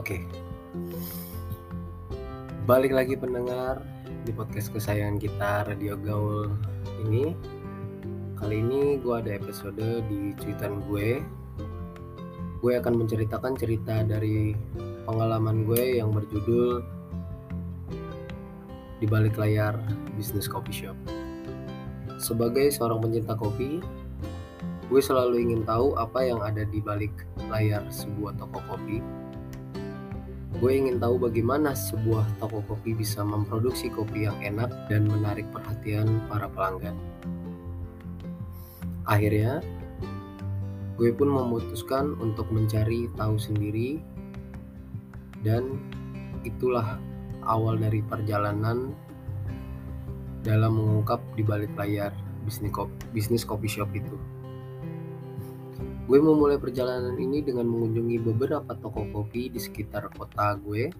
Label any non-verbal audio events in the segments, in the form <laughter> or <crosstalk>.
Oke. Balik lagi pendengar di podcast kesayangan kita Radio Gaul ini. Kali ini gue ada episode di cuitan gue. Gue akan menceritakan cerita dari pengalaman gue yang berjudul di balik layar bisnis coffee shop. Sebagai seorang pencinta kopi, gue selalu ingin tahu apa yang ada di balik layar sebuah toko kopi Gue ingin tahu bagaimana sebuah toko kopi bisa memproduksi kopi yang enak dan menarik perhatian para pelanggan. Akhirnya, gue pun memutuskan untuk mencari tahu sendiri dan itulah awal dari perjalanan dalam mengungkap di balik layar bisnis kopi, bisnis kopi shop itu. Gue memulai perjalanan ini dengan mengunjungi beberapa toko kopi di sekitar kota gue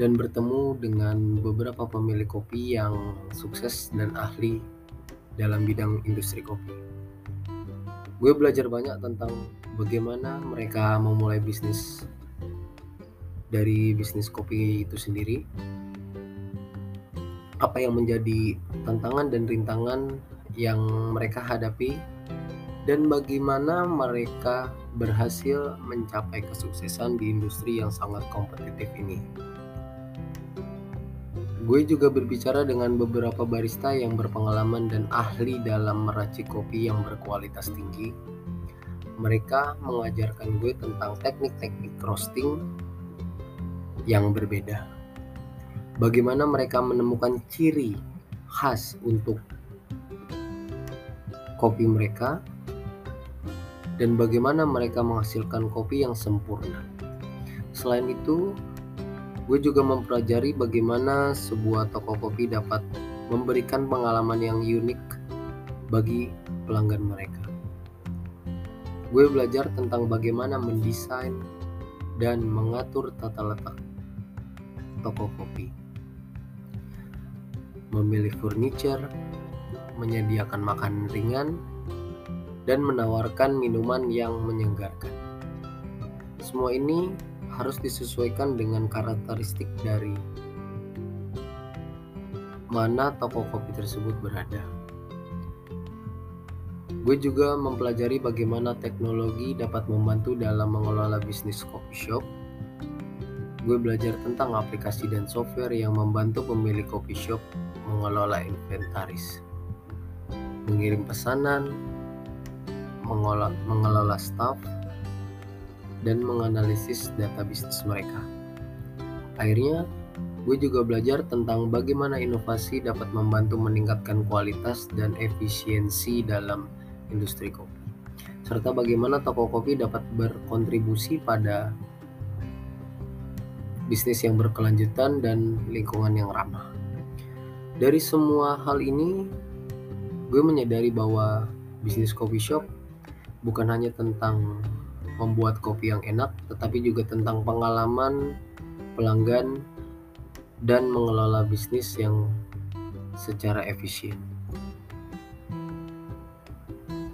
dan bertemu dengan beberapa pemilik kopi yang sukses dan ahli dalam bidang industri kopi. Gue belajar banyak tentang bagaimana mereka memulai bisnis dari bisnis kopi itu sendiri. Apa yang menjadi tantangan dan rintangan yang mereka hadapi dan bagaimana mereka berhasil mencapai kesuksesan di industri yang sangat kompetitif ini. Gue juga berbicara dengan beberapa barista yang berpengalaman dan ahli dalam meracik kopi yang berkualitas tinggi. Mereka mengajarkan gue tentang teknik-teknik roasting yang berbeda. Bagaimana mereka menemukan ciri khas untuk kopi mereka dan bagaimana mereka menghasilkan kopi yang sempurna. Selain itu, gue juga mempelajari bagaimana sebuah toko kopi dapat memberikan pengalaman yang unik bagi pelanggan mereka. Gue belajar tentang bagaimana mendesain dan mengatur tata letak toko kopi. Memilih furniture, menyediakan makanan ringan, dan menawarkan minuman yang menyegarkan. Semua ini harus disesuaikan dengan karakteristik dari mana toko kopi tersebut berada. Gue juga mempelajari bagaimana teknologi dapat membantu dalam mengelola bisnis coffee shop. Gue belajar tentang aplikasi dan software yang membantu pemilik coffee shop mengelola inventaris, mengirim pesanan, mengelola, mengelola staff, dan menganalisis data bisnis mereka. Akhirnya, gue juga belajar tentang bagaimana inovasi dapat membantu meningkatkan kualitas dan efisiensi dalam industri kopi, serta bagaimana toko kopi dapat berkontribusi pada bisnis yang berkelanjutan dan lingkungan yang ramah. Dari semua hal ini, gue menyadari bahwa bisnis coffee shop bukan hanya tentang membuat kopi yang enak, tetapi juga tentang pengalaman pelanggan dan mengelola bisnis yang secara efisien.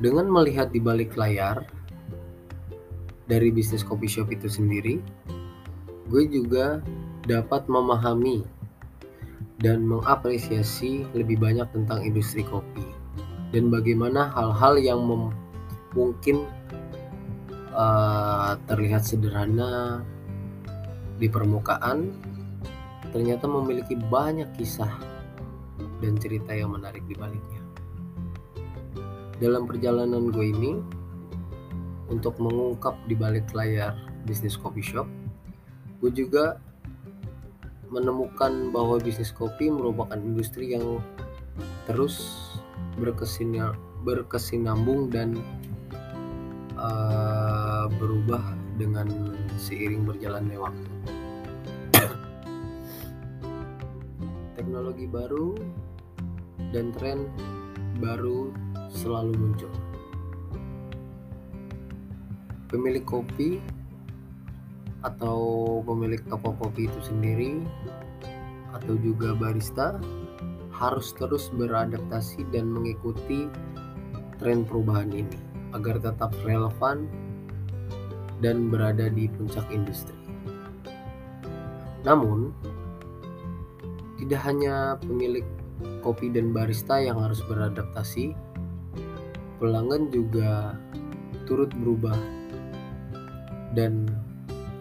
Dengan melihat di balik layar dari bisnis kopi shop itu sendiri, gue juga dapat memahami dan mengapresiasi lebih banyak tentang industri kopi dan bagaimana hal-hal yang mungkin uh, terlihat sederhana di permukaan ternyata memiliki banyak kisah dan cerita yang menarik di baliknya. Dalam perjalanan gue ini untuk mengungkap di balik layar bisnis coffee shop, gue juga menemukan bahwa bisnis kopi merupakan industri yang terus berkesinambung dan uh, berubah dengan seiring berjalannya waktu. Teknologi baru dan tren baru selalu muncul. Pemilik kopi atau pemilik toko kopi itu sendiri atau juga barista harus terus beradaptasi dan mengikuti tren perubahan ini agar tetap relevan dan berada di puncak industri. Namun, tidak hanya pemilik kopi dan barista yang harus beradaptasi, pelanggan juga turut berubah dan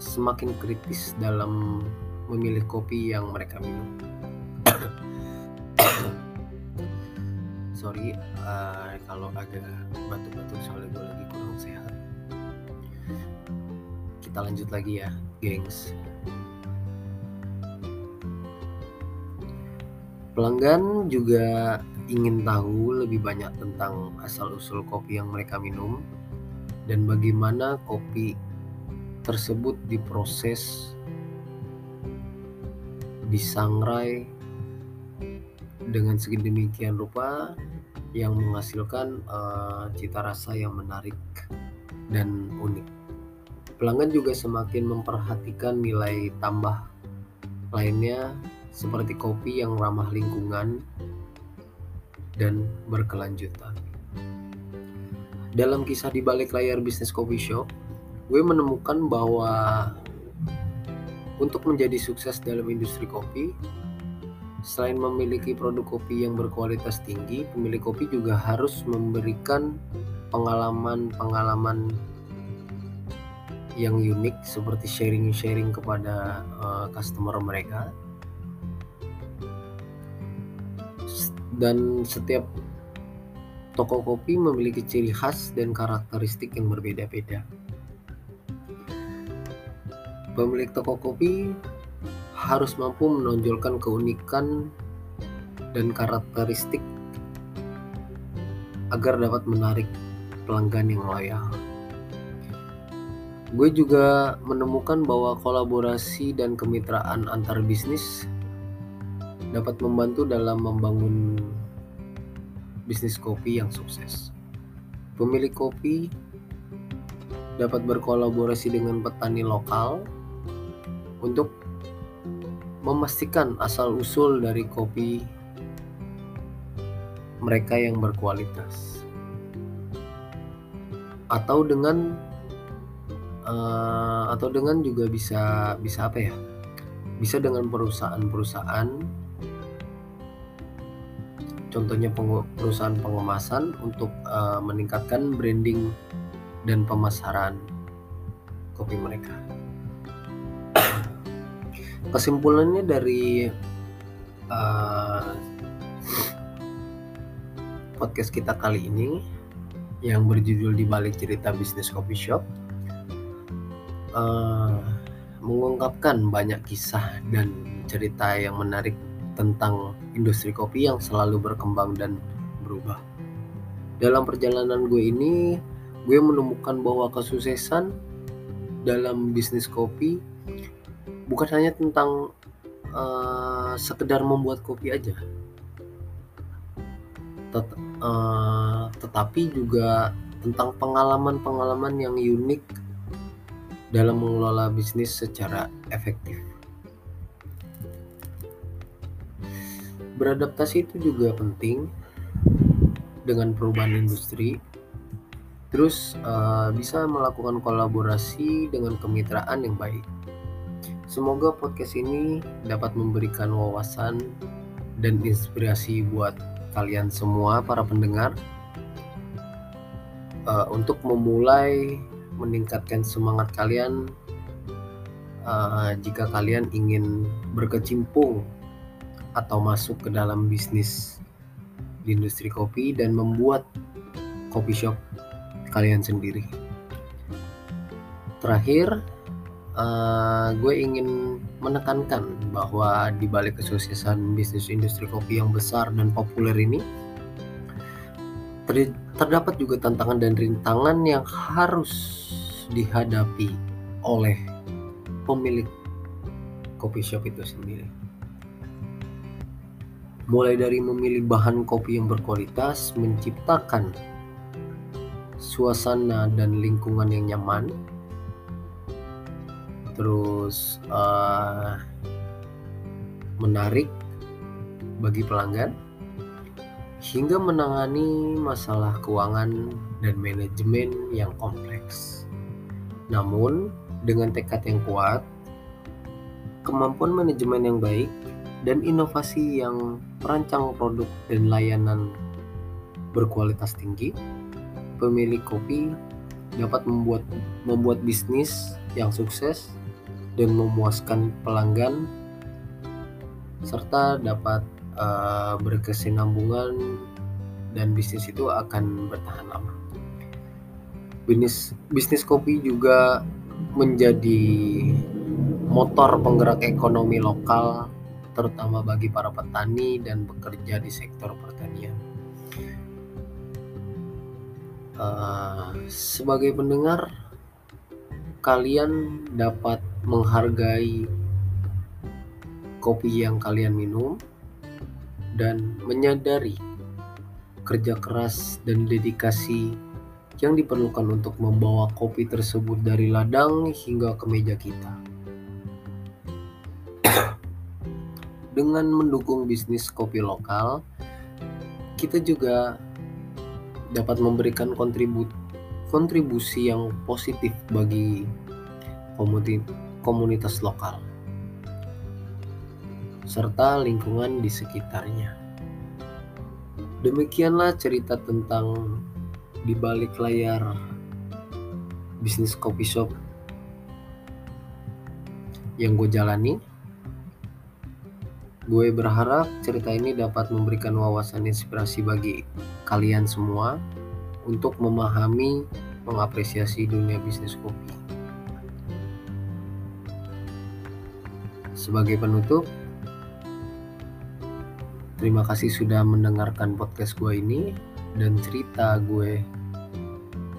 semakin kritis dalam memilih kopi yang mereka minum. Sorry uh, kalau agak batuk-batuk soalnya gue lagi kurang sehat. Kita lanjut lagi ya, gengs. Pelanggan juga ingin tahu lebih banyak tentang asal-usul kopi yang mereka minum dan bagaimana kopi tersebut diproses, disangrai dengan sedemikian rupa yang menghasilkan uh, cita rasa yang menarik dan unik. Pelanggan juga semakin memperhatikan nilai tambah lainnya seperti kopi yang ramah lingkungan dan berkelanjutan. Dalam kisah di balik layar bisnis coffee shop, gue menemukan bahwa untuk menjadi sukses dalam industri kopi, selain memiliki produk kopi yang berkualitas tinggi, pemilik kopi juga harus memberikan pengalaman-pengalaman yang unik seperti sharing-sharing kepada uh, customer mereka dan setiap toko kopi memiliki ciri khas dan karakteristik yang berbeda-beda. Pemilik toko kopi harus mampu menonjolkan keunikan dan karakteristik agar dapat menarik pelanggan yang loyal. Gue juga menemukan bahwa kolaborasi dan kemitraan antar bisnis dapat membantu dalam membangun bisnis kopi yang sukses. Pemilik kopi dapat berkolaborasi dengan petani lokal untuk memastikan asal-usul dari kopi mereka yang berkualitas. Atau dengan uh, atau dengan juga bisa bisa apa ya? Bisa dengan perusahaan-perusahaan contohnya perusahaan pengemasan untuk uh, meningkatkan branding dan pemasaran kopi mereka. Kesimpulannya dari uh, podcast kita kali ini yang berjudul di balik cerita bisnis coffee shop uh, mengungkapkan banyak kisah dan cerita yang menarik tentang industri kopi yang selalu berkembang dan berubah. Dalam perjalanan gue ini, gue menemukan bahwa kesuksesan dalam bisnis kopi bukan hanya tentang uh, sekedar membuat kopi aja, Tet uh, tetapi juga tentang pengalaman-pengalaman yang unik dalam mengelola bisnis secara efektif. beradaptasi itu juga penting dengan perubahan industri. Terus uh, bisa melakukan kolaborasi dengan kemitraan yang baik semoga podcast ini dapat memberikan wawasan dan inspirasi buat kalian semua para pendengar uh, untuk memulai meningkatkan semangat kalian uh, jika kalian ingin berkecimpung atau masuk ke dalam bisnis di industri kopi dan membuat kopi shop kalian sendiri. Terakhir, uh, gue ingin menekankan bahwa di balik kesuksesan bisnis industri kopi yang besar dan populer ini, ter terdapat juga tantangan dan rintangan yang harus dihadapi oleh pemilik kopi shop itu sendiri. Mulai dari memilih bahan kopi yang berkualitas, menciptakan suasana dan lingkungan yang nyaman, terus uh, menarik bagi pelanggan, hingga menangani masalah keuangan dan manajemen yang kompleks. Namun, dengan tekad yang kuat, kemampuan manajemen yang baik, dan inovasi yang merancang produk dan layanan berkualitas tinggi, pemilik kopi dapat membuat membuat bisnis yang sukses dan memuaskan pelanggan serta dapat uh, berkesinambungan dan bisnis itu akan bertahan lama. Bisnis bisnis kopi juga menjadi motor penggerak ekonomi lokal terutama bagi para petani dan bekerja di sektor pertanian. Uh, sebagai pendengar, kalian dapat menghargai kopi yang kalian minum dan menyadari kerja keras dan dedikasi yang diperlukan untuk membawa kopi tersebut dari ladang hingga ke meja kita. <clears throat> Dengan mendukung bisnis kopi lokal, kita juga dapat memberikan kontribusi yang positif bagi komunitas lokal serta lingkungan di sekitarnya. Demikianlah cerita tentang di balik layar bisnis kopi shop yang gue jalani. Gue berharap cerita ini dapat memberikan wawasan inspirasi bagi kalian semua untuk memahami, mengapresiasi dunia bisnis kopi. Sebagai penutup, terima kasih sudah mendengarkan podcast gue ini dan cerita gue,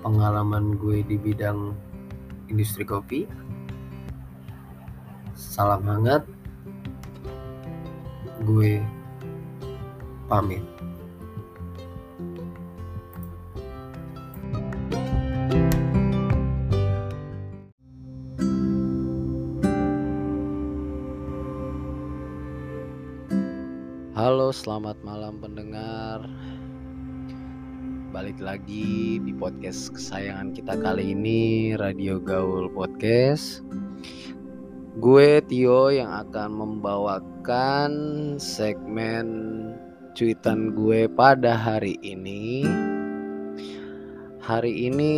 pengalaman gue di bidang industri kopi. Salam hangat, gue pamit. Selamat malam pendengar. Balik lagi di podcast kesayangan kita kali ini, Radio Gaul Podcast. Gue Tio yang akan membawakan segmen cuitan gue pada hari ini. Hari ini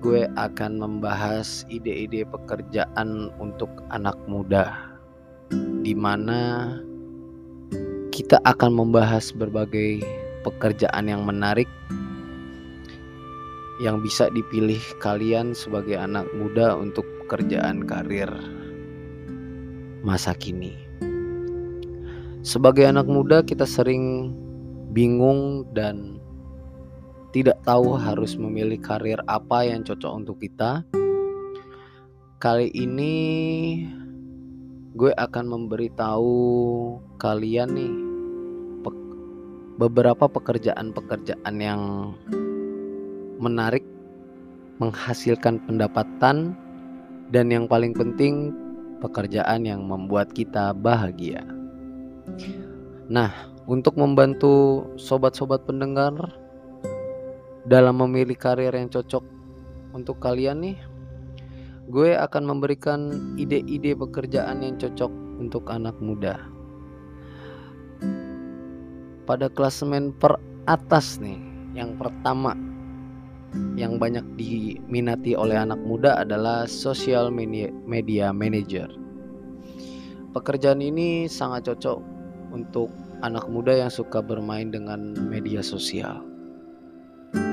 gue akan membahas ide-ide pekerjaan untuk anak muda. Di mana kita akan membahas berbagai pekerjaan yang menarik yang bisa dipilih kalian sebagai anak muda untuk pekerjaan karir masa kini. Sebagai anak muda, kita sering bingung dan tidak tahu harus memilih karir apa yang cocok untuk kita. Kali ini, gue akan memberitahu kalian nih beberapa pekerjaan-pekerjaan yang menarik, menghasilkan pendapatan, dan yang paling penting, pekerjaan yang membuat kita bahagia. Nah, untuk membantu sobat-sobat pendengar dalam memilih karir yang cocok untuk kalian nih, gue akan memberikan ide-ide pekerjaan yang cocok untuk anak muda pada klasemen per atas nih. Yang pertama yang banyak diminati oleh anak muda adalah social media, media manager. Pekerjaan ini sangat cocok untuk anak muda yang suka bermain dengan media sosial.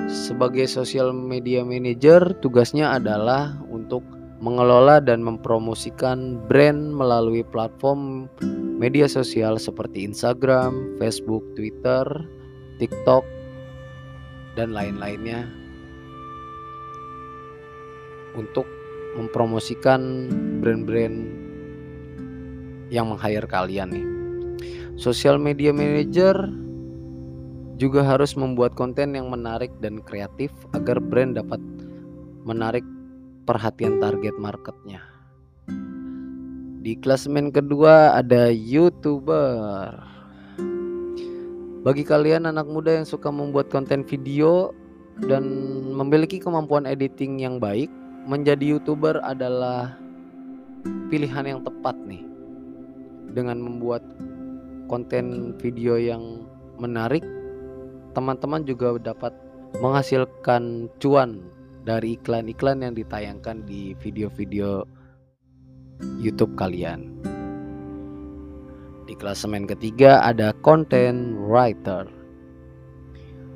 Sebagai social media manager, tugasnya adalah untuk mengelola dan mempromosikan brand melalui platform media sosial seperti Instagram, Facebook, Twitter, TikTok, dan lain-lainnya untuk mempromosikan brand-brand yang meng-hire kalian nih. Social media manager juga harus membuat konten yang menarik dan kreatif agar brand dapat menarik perhatian target marketnya. Di klasemen kedua ada YouTuber. Bagi kalian anak muda yang suka membuat konten video dan memiliki kemampuan editing yang baik, menjadi YouTuber adalah pilihan yang tepat nih. dengan membuat konten video yang menarik, teman-teman juga dapat menghasilkan cuan dari iklan-iklan yang ditayangkan di video-video YouTube kalian. Di klasemen ketiga ada content writer.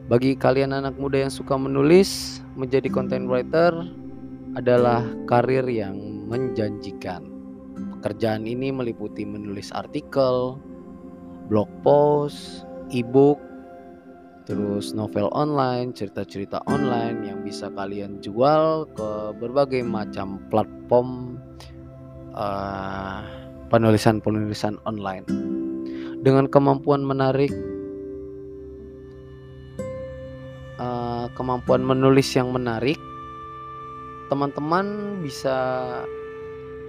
Bagi kalian anak muda yang suka menulis, menjadi content writer adalah karir yang menjanjikan. Pekerjaan ini meliputi menulis artikel, blog post, e-book, terus novel online, cerita-cerita online yang bisa kalian jual ke berbagai macam platform uh, penulisan-penulisan online dengan kemampuan menarik uh, kemampuan menulis yang menarik teman-teman bisa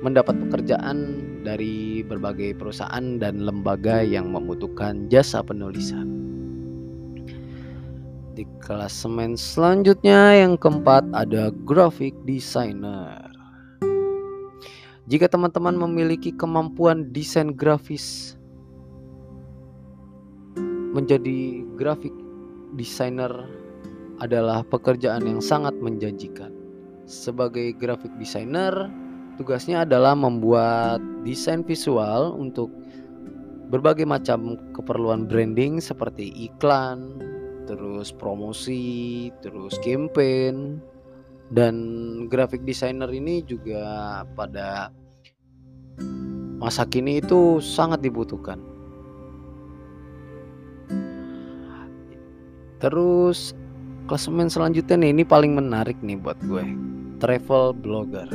mendapat pekerjaan dari berbagai perusahaan dan lembaga yang membutuhkan jasa penulisan. Di klasemen selanjutnya yang keempat ada graphic designer. Jika teman-teman memiliki kemampuan desain grafis menjadi grafik designer adalah pekerjaan yang sangat menjanjikan. Sebagai grafik designer, tugasnya adalah membuat desain visual untuk berbagai macam keperluan branding seperti iklan, terus promosi, terus campaign, dan graphic designer ini juga pada masa kini itu sangat dibutuhkan. Terus klasemen selanjutnya nih ini paling menarik nih buat gue. Travel blogger.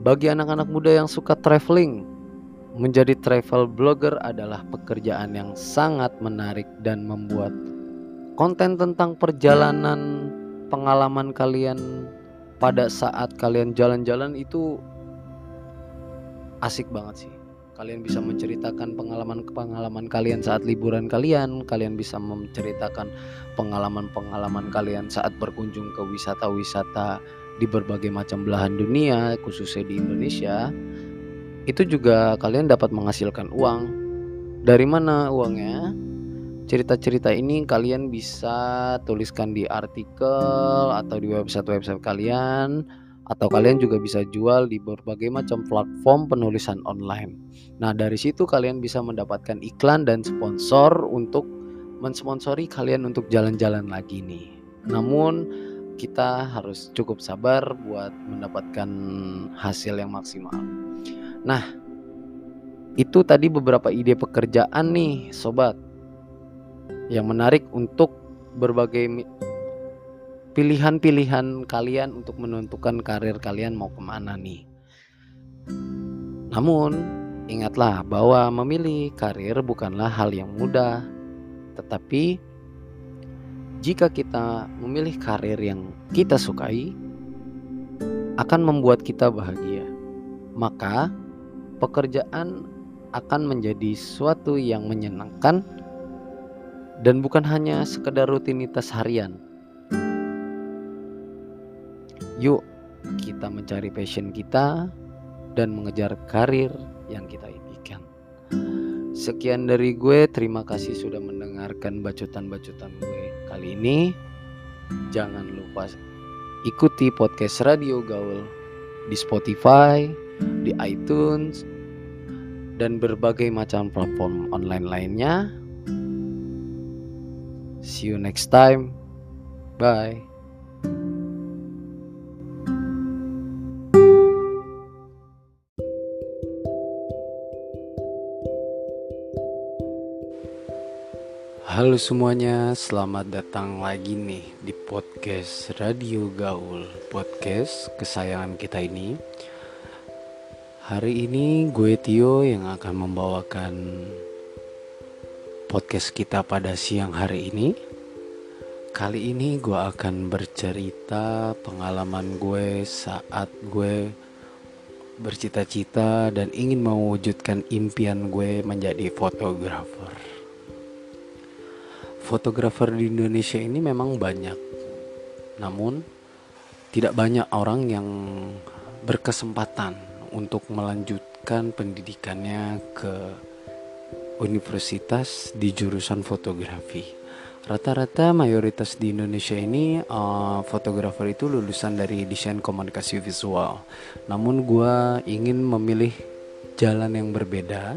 Bagi anak-anak muda yang suka traveling, menjadi travel blogger adalah pekerjaan yang sangat menarik dan membuat konten tentang perjalanan pengalaman kalian pada saat kalian jalan-jalan itu asik banget sih. Kalian bisa menceritakan pengalaman-pengalaman kalian saat liburan kalian, kalian bisa menceritakan pengalaman-pengalaman kalian saat berkunjung ke wisata-wisata di berbagai macam belahan dunia, khususnya di Indonesia. Itu juga kalian dapat menghasilkan uang. Dari mana uangnya? cerita-cerita ini kalian bisa tuliskan di artikel atau di website-website kalian atau kalian juga bisa jual di berbagai macam platform penulisan online. Nah, dari situ kalian bisa mendapatkan iklan dan sponsor untuk mensponsori kalian untuk jalan-jalan lagi nih. Namun kita harus cukup sabar buat mendapatkan hasil yang maksimal. Nah, itu tadi beberapa ide pekerjaan nih, sobat yang menarik untuk berbagai pilihan-pilihan kalian untuk menentukan karir kalian mau ke mana nih. Namun, ingatlah bahwa memilih karir bukanlah hal yang mudah, tetapi jika kita memilih karir yang kita sukai, akan membuat kita bahagia. Maka, pekerjaan akan menjadi suatu yang menyenangkan dan bukan hanya sekedar rutinitas harian. Yuk, kita mencari passion kita dan mengejar karir yang kita impikan. Sekian dari gue, terima kasih sudah mendengarkan bacotan-bacotan gue kali ini. Jangan lupa ikuti podcast Radio Gaul di Spotify, di iTunes, dan berbagai macam platform online lainnya See you next time. Bye. Halo semuanya, selamat datang lagi nih di podcast Radio Gaul, podcast kesayangan kita ini. Hari ini gue Tio yang akan membawakan podcast kita pada siang hari ini. Kali ini gue akan bercerita pengalaman gue saat gue bercita-cita dan ingin mewujudkan impian gue menjadi fotografer. Fotografer di Indonesia ini memang banyak, namun tidak banyak orang yang berkesempatan untuk melanjutkan pendidikannya ke universitas di jurusan fotografi. Rata-rata mayoritas di Indonesia ini uh, fotografer itu lulusan dari desain komunikasi visual. Namun gue ingin memilih jalan yang berbeda.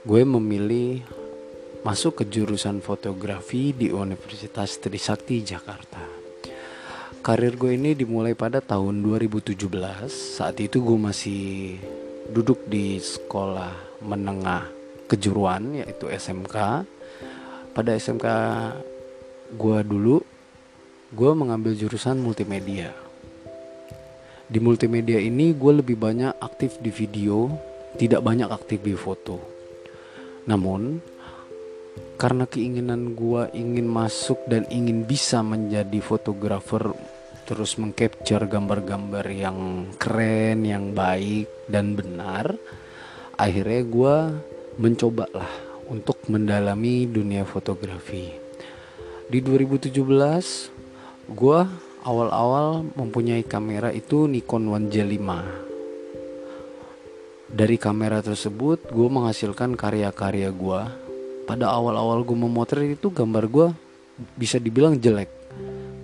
Gue memilih masuk ke jurusan fotografi di Universitas Trisakti Jakarta. Karir gue ini dimulai pada tahun 2017. Saat itu gue masih duduk di sekolah menengah kejuruan yaitu SMK pada SMK gue dulu gue mengambil jurusan multimedia di multimedia ini gue lebih banyak aktif di video tidak banyak aktif di foto namun karena keinginan gue ingin masuk dan ingin bisa menjadi fotografer terus mengcapture gambar-gambar yang keren, yang baik dan benar, akhirnya gue mencobalah untuk mendalami dunia fotografi. Di 2017, gue awal-awal mempunyai kamera itu Nikon 1J5. Dari kamera tersebut, gue menghasilkan karya-karya gue. Pada awal-awal gue memotret itu gambar gue bisa dibilang jelek.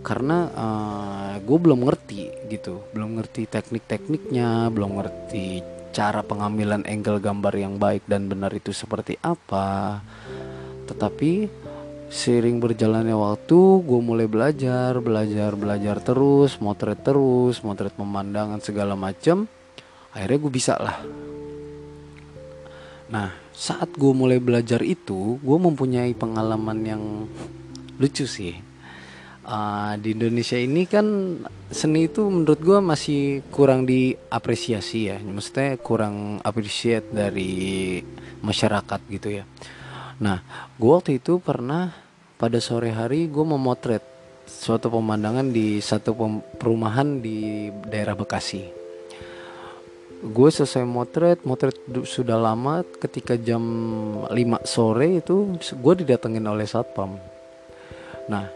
Karena uh, eh, gue belum ngerti gitu. Belum ngerti teknik-tekniknya belum ngerti cara pengambilan angle gambar yang baik dan benar itu seperti apa. Tetapi seiring berjalannya waktu gue mulai belajar belajar belajar terus motret terus motret pemandangan segala macam akhirnya gue bisa lah. Nah saat gue mulai belajar itu gue mempunyai pengalaman yang lucu sih. Uh, di Indonesia ini kan seni itu menurut gue masih kurang diapresiasi ya. Maksudnya kurang appreciate dari masyarakat gitu ya. Nah gue waktu itu pernah pada sore hari gue memotret suatu pemandangan di satu perumahan di daerah Bekasi gue selesai motret motret sudah lama ketika jam 5 sore itu gue didatengin oleh satpam. Nah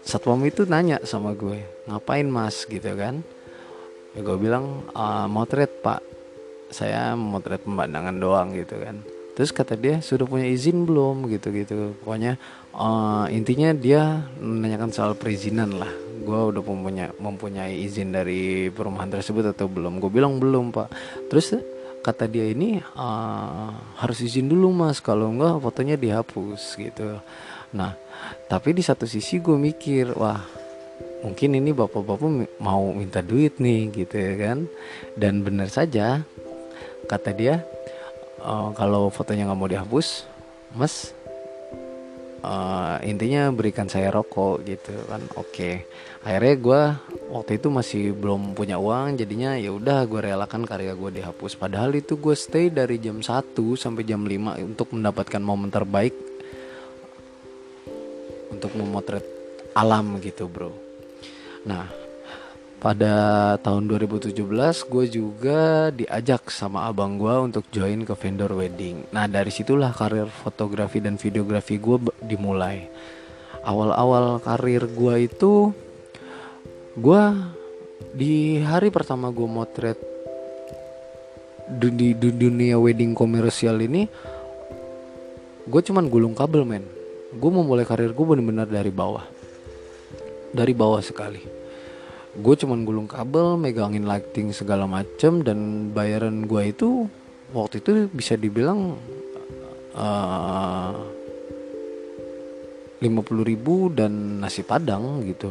satpam itu nanya sama gue ngapain mas? Gitu kan. Ya gue bilang e, motret pak. Saya motret pemandangan doang gitu kan. Terus kata dia sudah punya izin belum? Gitu gitu pokoknya uh, intinya dia menanyakan soal perizinan lah. Gue udah mempunyai mempunyai izin dari perumahan tersebut atau belum? Gue bilang belum pak. Terus kata dia ini uh, harus izin dulu mas. Kalau enggak fotonya dihapus gitu. Nah tapi di satu sisi gue mikir wah mungkin ini bapak-bapak mau minta duit nih gitu ya kan. Dan benar saja kata dia e, kalau fotonya nggak mau dihapus mas uh, intinya berikan saya rokok gitu kan. Oke. Okay. akhirnya gue waktu itu masih belum punya uang jadinya ya udah gue relakan karya gue dihapus. Padahal itu gue stay dari jam 1 sampai jam 5 untuk mendapatkan momen terbaik untuk memotret alam gitu bro. Nah pada tahun 2017 gue juga diajak sama abang gue untuk join ke vendor wedding. Nah dari situlah karir fotografi dan videografi gue dimulai. Awal-awal karir gue itu gue di hari pertama gue motret di, di dunia wedding komersial ini gue cuman gulung kabel men. Gue memulai karir gue benar-benar dari bawah. Dari bawah sekali gue cuman gulung kabel megangin lighting segala macem dan bayaran gue itu waktu itu bisa dibilang eh, lima puluh ribu dan nasi padang gitu.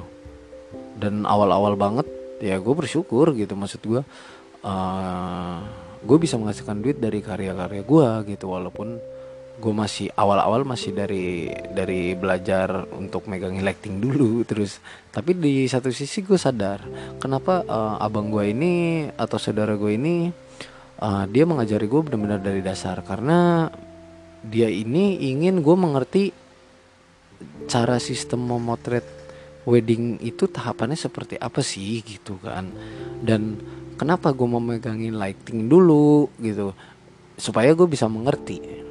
Dan awal-awal banget ya gue bersyukur gitu maksud gue uh, gue bisa menghasilkan duit dari karya-karya gue gitu walaupun gue masih awal-awal masih dari dari belajar untuk megangin lighting dulu <laughs> terus. Tapi di satu sisi gue sadar kenapa uh, abang gue ini atau saudara gue ini uh, dia mengajari gue benar-benar dari dasar. Karena dia ini ingin gue mengerti cara sistem memotret wedding itu tahapannya seperti apa sih gitu kan. Dan kenapa gue mau megangin lighting dulu gitu. Supaya gue bisa mengerti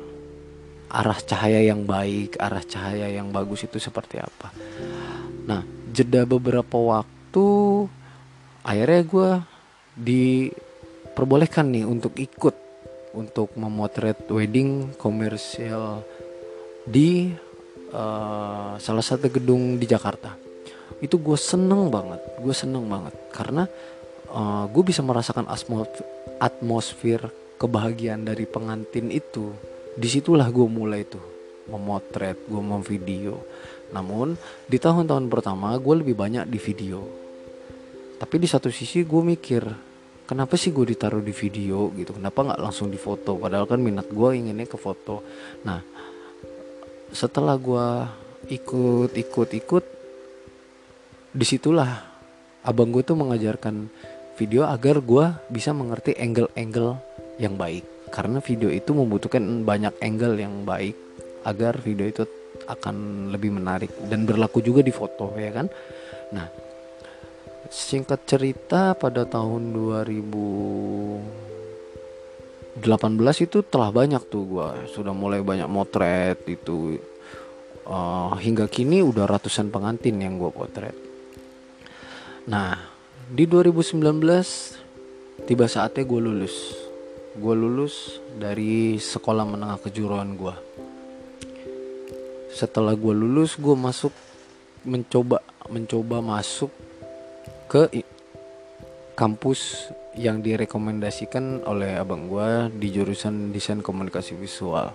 arah cahaya yang baik, arah cahaya yang bagus itu seperti apa. Nah, jeda beberapa waktu, akhirnya gue di diperbolehkan nih untuk ikut untuk memotret wedding komersial di uh, salah satu gedung di Jakarta. Itu gue seneng banget gue seneng banget. Karena uh, gue bisa merasakan atmosfer kebahagiaan dari pengantin itu di situlah gue mulai tuh memotret gue mau video namun di tahun-tahun pertama gue lebih banyak di video. Tapi di satu sisi gue mikir kenapa sih gue ditaruh di video gitu? Kenapa nggak langsung di foto? Padahal kan minat gue inginnya ke foto. Nah setelah gue ikut ikut ikut di situlah abang gue tuh mengajarkan video agar gue bisa mengerti angle-angle yang baik karena video itu membutuhkan banyak angle yang baik agar video itu akan lebih menarik dan berlaku juga di foto ya kan? Nah singkat cerita pada tahun 2018 itu telah banyak tuh gue sudah mulai banyak motret itu. Uh, hingga kini udah ratusan pengantin yang gue potret. Nah, di 2019 tiba saatnya gue lulus. Gue lulus dari sekolah menengah kejuruan gue. Setelah gue lulus, gue masuk mencoba mencoba masuk ke kampus yang direkomendasikan oleh abang gue di jurusan desain komunikasi visual.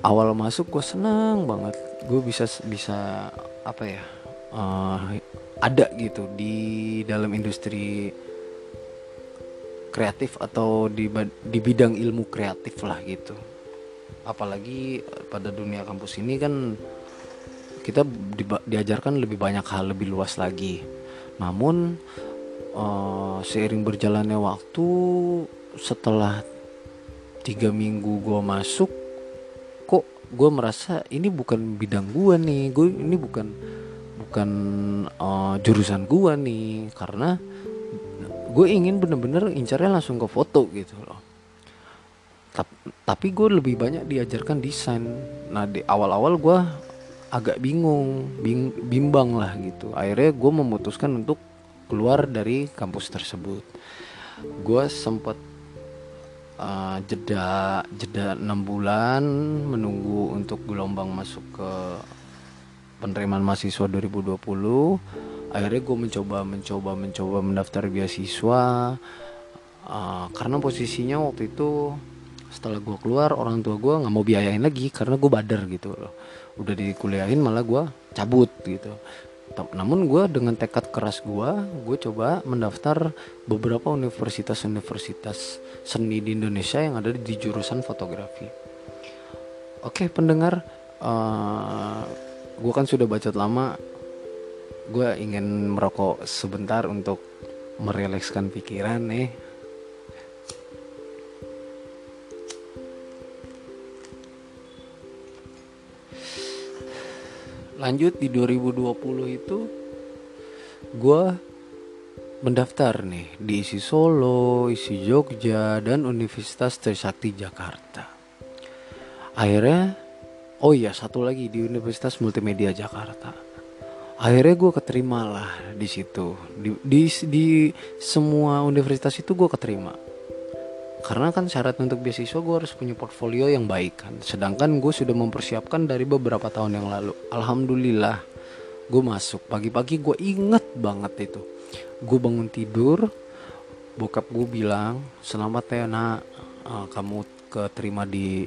Awal masuk gue senang banget, gue bisa bisa apa ya? Uh, ada gitu di dalam industri kreatif atau di di bidang ilmu kreatif lah gitu. Apalagi pada dunia kampus ini kan kita di, diajarkan lebih banyak hal lebih luas lagi. Namun uh, seiring berjalannya waktu setelah tiga minggu gue masuk kok gue merasa ini bukan bidang gue nih gue ini bukan bukan uh, jurusan gua nih. Karena gue ingin bener-bener incarnya langsung ke foto gitu loh. Tapi gue lebih banyak diajarkan desain. Nah di awal-awal gue agak bingung bing, bimbang lah gitu. Akhirnya gue memutuskan untuk keluar dari kampus tersebut. Gue sempet uh, jeda jeda enam bulan menunggu untuk gelombang masuk ke penerimaan mahasiswa 2020 akhirnya gue mencoba mencoba mencoba mendaftar beasiswa uh, karena posisinya waktu itu setelah gue keluar orang tua gue nggak mau biayain lagi karena gue badar gitu loh. Udah dikuliahin malah gue cabut gitu. Namun gue dengan tekad keras gue gue coba mendaftar beberapa universitas-universitas seni di Indonesia yang ada di jurusan fotografi. Oke pendengar uh, gue kan sudah bacot lama gue ingin merokok sebentar untuk merilekskan pikiran nih lanjut di 2020 itu gue mendaftar nih di isi Solo, isi Jogja dan Universitas Trisakti Jakarta. Akhirnya oh iya satu lagi di Universitas Multimedia Jakarta akhirnya gue keterima lah di situ. Di, di di semua universitas itu gue keterima. Karena kan syarat untuk beasiswa gue harus punya portfolio yang baik kan. Sedangkan gue sudah mempersiapkan dari beberapa tahun yang lalu. Alhamdulillah gue masuk. Pagi-pagi gue inget banget itu. Gue bangun tidur bokap gue bilang selamat ya nak. Uh, kamu keterima di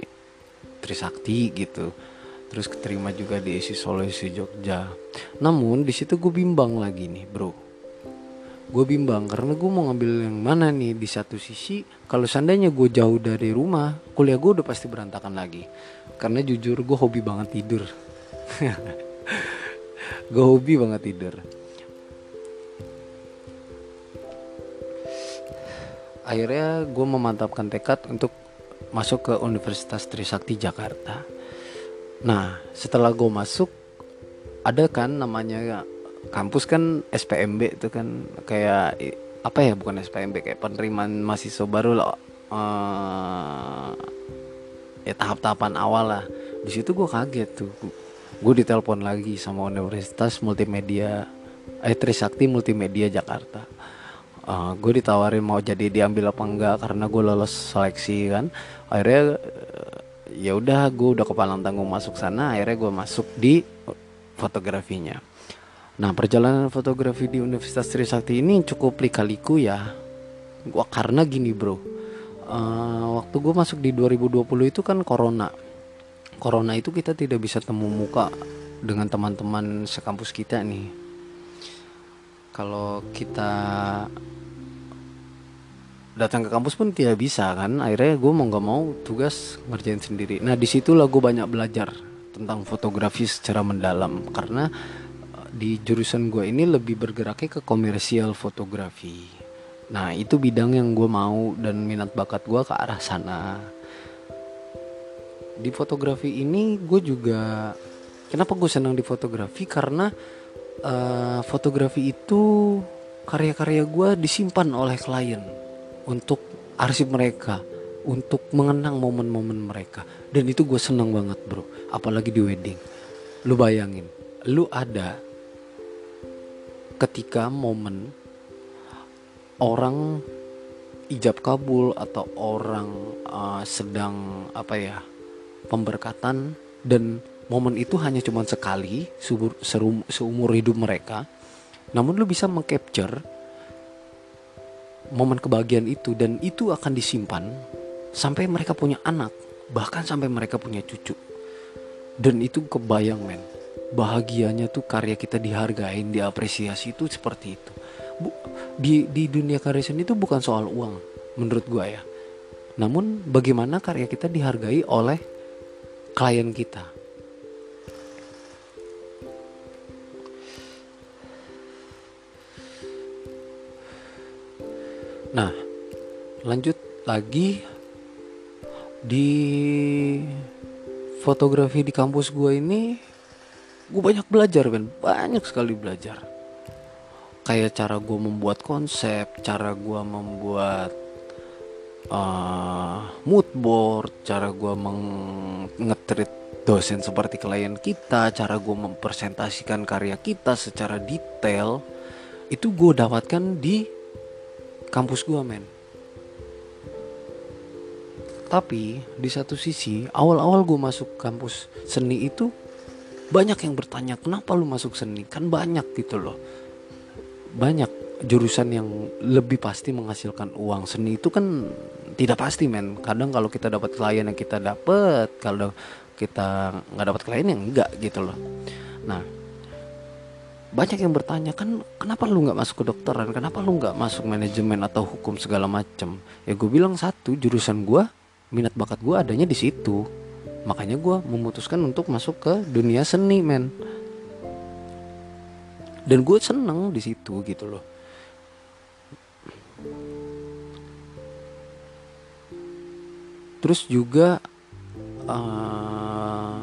Trisakti gitu terus keterima juga di isi Solo isi Jogja. Namun di situ gue bimbang lagi nih bro. Gue bimbang karena gue mau ngambil yang mana nih? Di satu sisi kalau seandainya gue jauh dari rumah kuliah gue udah pasti berantakan lagi. Karena jujur gue hobi banget tidur. <laughs> Gue hobi banget tidur. Akhirnya gue memantapkan tekad untuk masuk ke Universitas Trisakti Jakarta. Nah, setelah gue masuk, ada kan namanya kampus kan SPMB itu kan kayak apa ya bukan SPMB kayak penerimaan mahasiswa baru loh. Uh, ya tahap-tahapan awal lah. Di situ gue kaget tuh. Gue ditelepon lagi sama Universitas Multimedia, eh Trisakti Multimedia Jakarta. uh, gue ditawarin mau jadi diambil apa enggak karena gue lolos seleksi kan akhirnya ya udah gue udah kepalang tanggung masuk sana akhirnya gue masuk di fotografinya. Nah perjalanan fotografi di Universitas Trisakti ini cukup lika-liku ya. Gua karena gini bro uh, waktu gue masuk di 2020 itu kan corona. Corona itu kita tidak bisa temu muka dengan teman-teman sekampus kita nih. Kalau kita datang ke kampus pun tidak bisa kan? Akhirnya gue mau nggak mau tugas ngerjain sendiri. Nah di situlah gue banyak belajar tentang fotografi secara mendalam. Karena eh, di jurusan gue ini lebih bergeraknya ke komersial fotografi. Nah itu bidang yang gue mau dan minat bakat gue ke arah sana. Di fotografi ini gue juga kenapa gue senang di fotografi? Karena uh, fotografi itu karya-karya gue disimpan oleh klien untuk arsip mereka untuk mengenang momen-momen mereka. Dan itu gue seneng banget bro. Apalagi di wedding. Lu bayangin lu ada ketika momen orang ijab kabul atau orang uh, sedang apa ya pemberkatan dan momen itu hanya cuma sekali seumur, seumur hidup mereka namun lu bisa mengcapture momen kebahagiaan itu dan itu akan disimpan sampai mereka punya anak bahkan sampai mereka punya cucu. Dan itu kebayang men. Bahagianya tuh karya kita dihargain diapresiasi itu seperti itu. Bu, di di dunia karya seni itu bukan soal uang menurut gua ya. Namun bagaimana karya kita dihargai oleh klien kita lanjut lagi di fotografi di kampus gue ini gue banyak belajar kan banyak sekali belajar. Kayak cara gue membuat konsep cara gue membuat uh, mood board cara gue mengetrit dosen seperti klien kita cara gue mempresentasikan karya kita secara detail itu gue dapatkan di kampus gua men tapi di satu sisi awal-awal gue masuk kampus seni itu banyak yang bertanya kenapa lu masuk seni? Kan banyak gitu loh. Banyak jurusan yang lebih pasti menghasilkan uang. Seni itu kan tidak pasti men. Kadang kalau kita dapat klien yang kita dapat kalau kita nggak dapat klien yang enggak gitu loh. Nah banyak yang bertanya kan kenapa lu nggak masuk ke dokteran kenapa lu nggak masuk manajemen atau hukum segala macem? Ya gue bilang satu jurusan gue minat bakat gue adanya di situ. Makanya gue memutuskan untuk masuk ke dunia seni men. Dan gue seneng di situ gitu loh. Terus juga uh,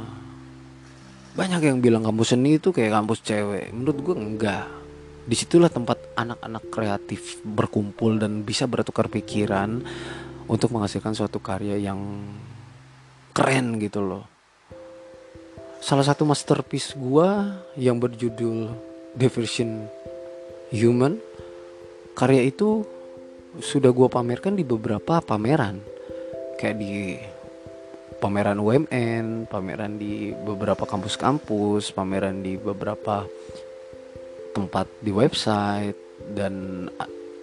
banyak yang bilang kampus seni itu kayak kampus cewek. Menurut gue enggak. Di situlah tempat anak-anak kreatif berkumpul dan bisa bertukar pikiran untuk menghasilkan suatu karya yang keren gitu loh. Salah satu masterpiece gue yang berjudul Diversion Human karya itu sudah gue pamerkan di beberapa pameran. Kayak di pameran UMN, pameran di beberapa kampus-kampus, pameran di beberapa tempat di website dan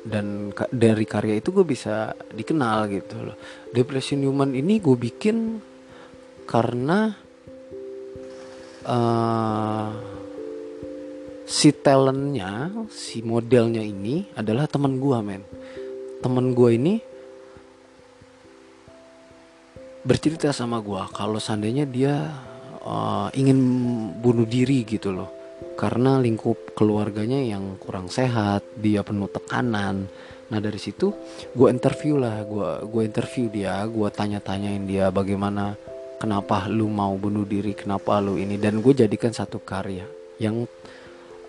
dan dari karya itu gue bisa dikenal gitu loh. Depression Human ini gue bikin karena uh, si talentnya, si modelnya ini adalah teman gue men. Teman gue ini bercerita sama gue kalau seandainya dia uh, ingin bunuh diri gitu loh karena lingkup keluarganya yang kurang sehat dia penuh tekanan. Nah dari situ gue interview lah gue gue interview dia gue tanya tanyain dia bagaimana kenapa lu mau bunuh diri kenapa lu ini dan gue jadikan satu karya yang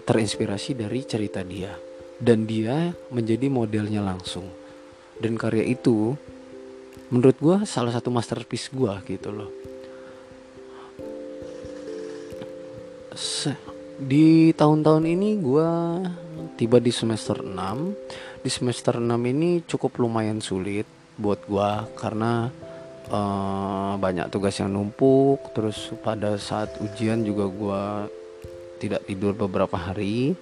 terinspirasi dari cerita dia. Dan dia menjadi modelnya langsung. Dan karya itu menurut gue salah satu masterpiece gue gitu loh di tahun-tahun ini gue tiba di semester 6 di semester 6 ini cukup lumayan sulit buat gua karena uh, banyak tugas yang numpuk. Terus pada saat ujian juga gua tidak tidur beberapa hari.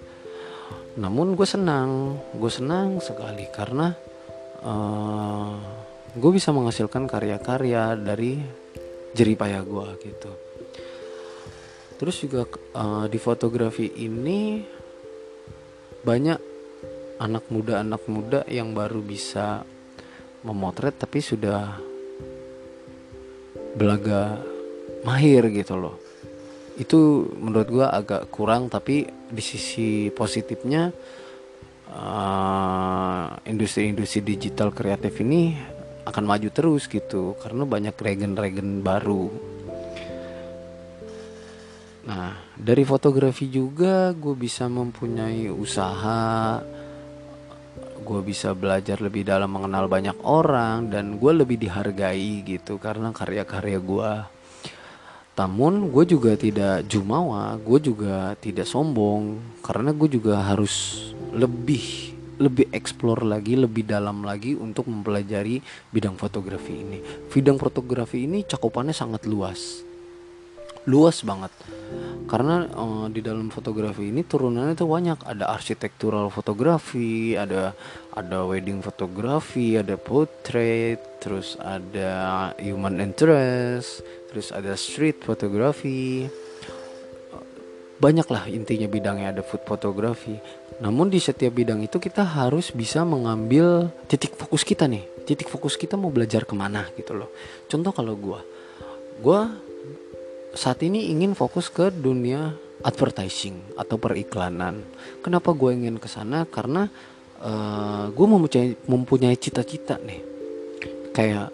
Namun gue senang gue senang sekali karena uh, gue bisa menghasilkan karya-karya dari jeripayah gue gitu terus juga uh, di fotografi ini banyak anak muda anak muda yang baru bisa memotret tapi sudah belaga mahir gitu loh. Itu menurut gue agak kurang tapi di sisi positifnya industri-industri uh, digital kreatif ini akan maju terus gitu karena banyak regen-regen baru nah dari fotografi juga gue bisa mempunyai usaha gue bisa belajar lebih dalam mengenal banyak orang dan gue lebih dihargai gitu karena karya-karya gue namun gue juga tidak jumawa, gue juga tidak sombong karena gue juga harus lebih lebih eksplor lagi, lebih dalam lagi untuk mempelajari bidang fotografi ini. Bidang fotografi ini cakupannya sangat luas. Luas banget. Karena uh, di dalam fotografi ini turunannya itu banyak. Ada arsitektural fotografi, ada ada wedding fotografi, ada portrait, terus ada human interest, terus ada street fotografi banyak lah intinya bidangnya ada food fotografi namun di setiap bidang itu kita harus bisa mengambil titik fokus kita nih. Titik fokus kita mau belajar ke mana gitu loh. Contoh kalau gue gue saat ini ingin fokus ke dunia advertising atau periklanan. Kenapa gue ingin ke sana? Karena uh, eh, gue mempunyai mempunyai cita-cita nih. Kayak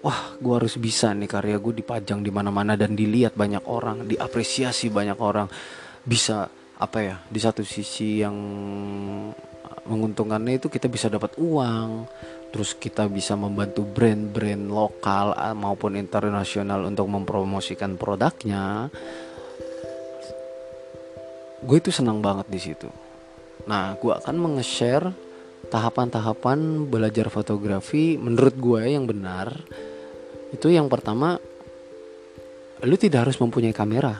wah gue harus bisa nih karya gue dipajang di mana-mana dan dilihat banyak orang diapresiasi banyak orang. Bisa apa ya di satu sisi yang menguntungkannya itu kita bisa dapat uang terus kita bisa membantu brand-brand lokal maupun internasional untuk mempromosikan produknya. Gue itu senang banget di situ. Nah gue akan menge-share tahapan-tahapan belajar fotografi menurut gue yang benar. Itu yang pertama lu tidak harus mempunyai kamera.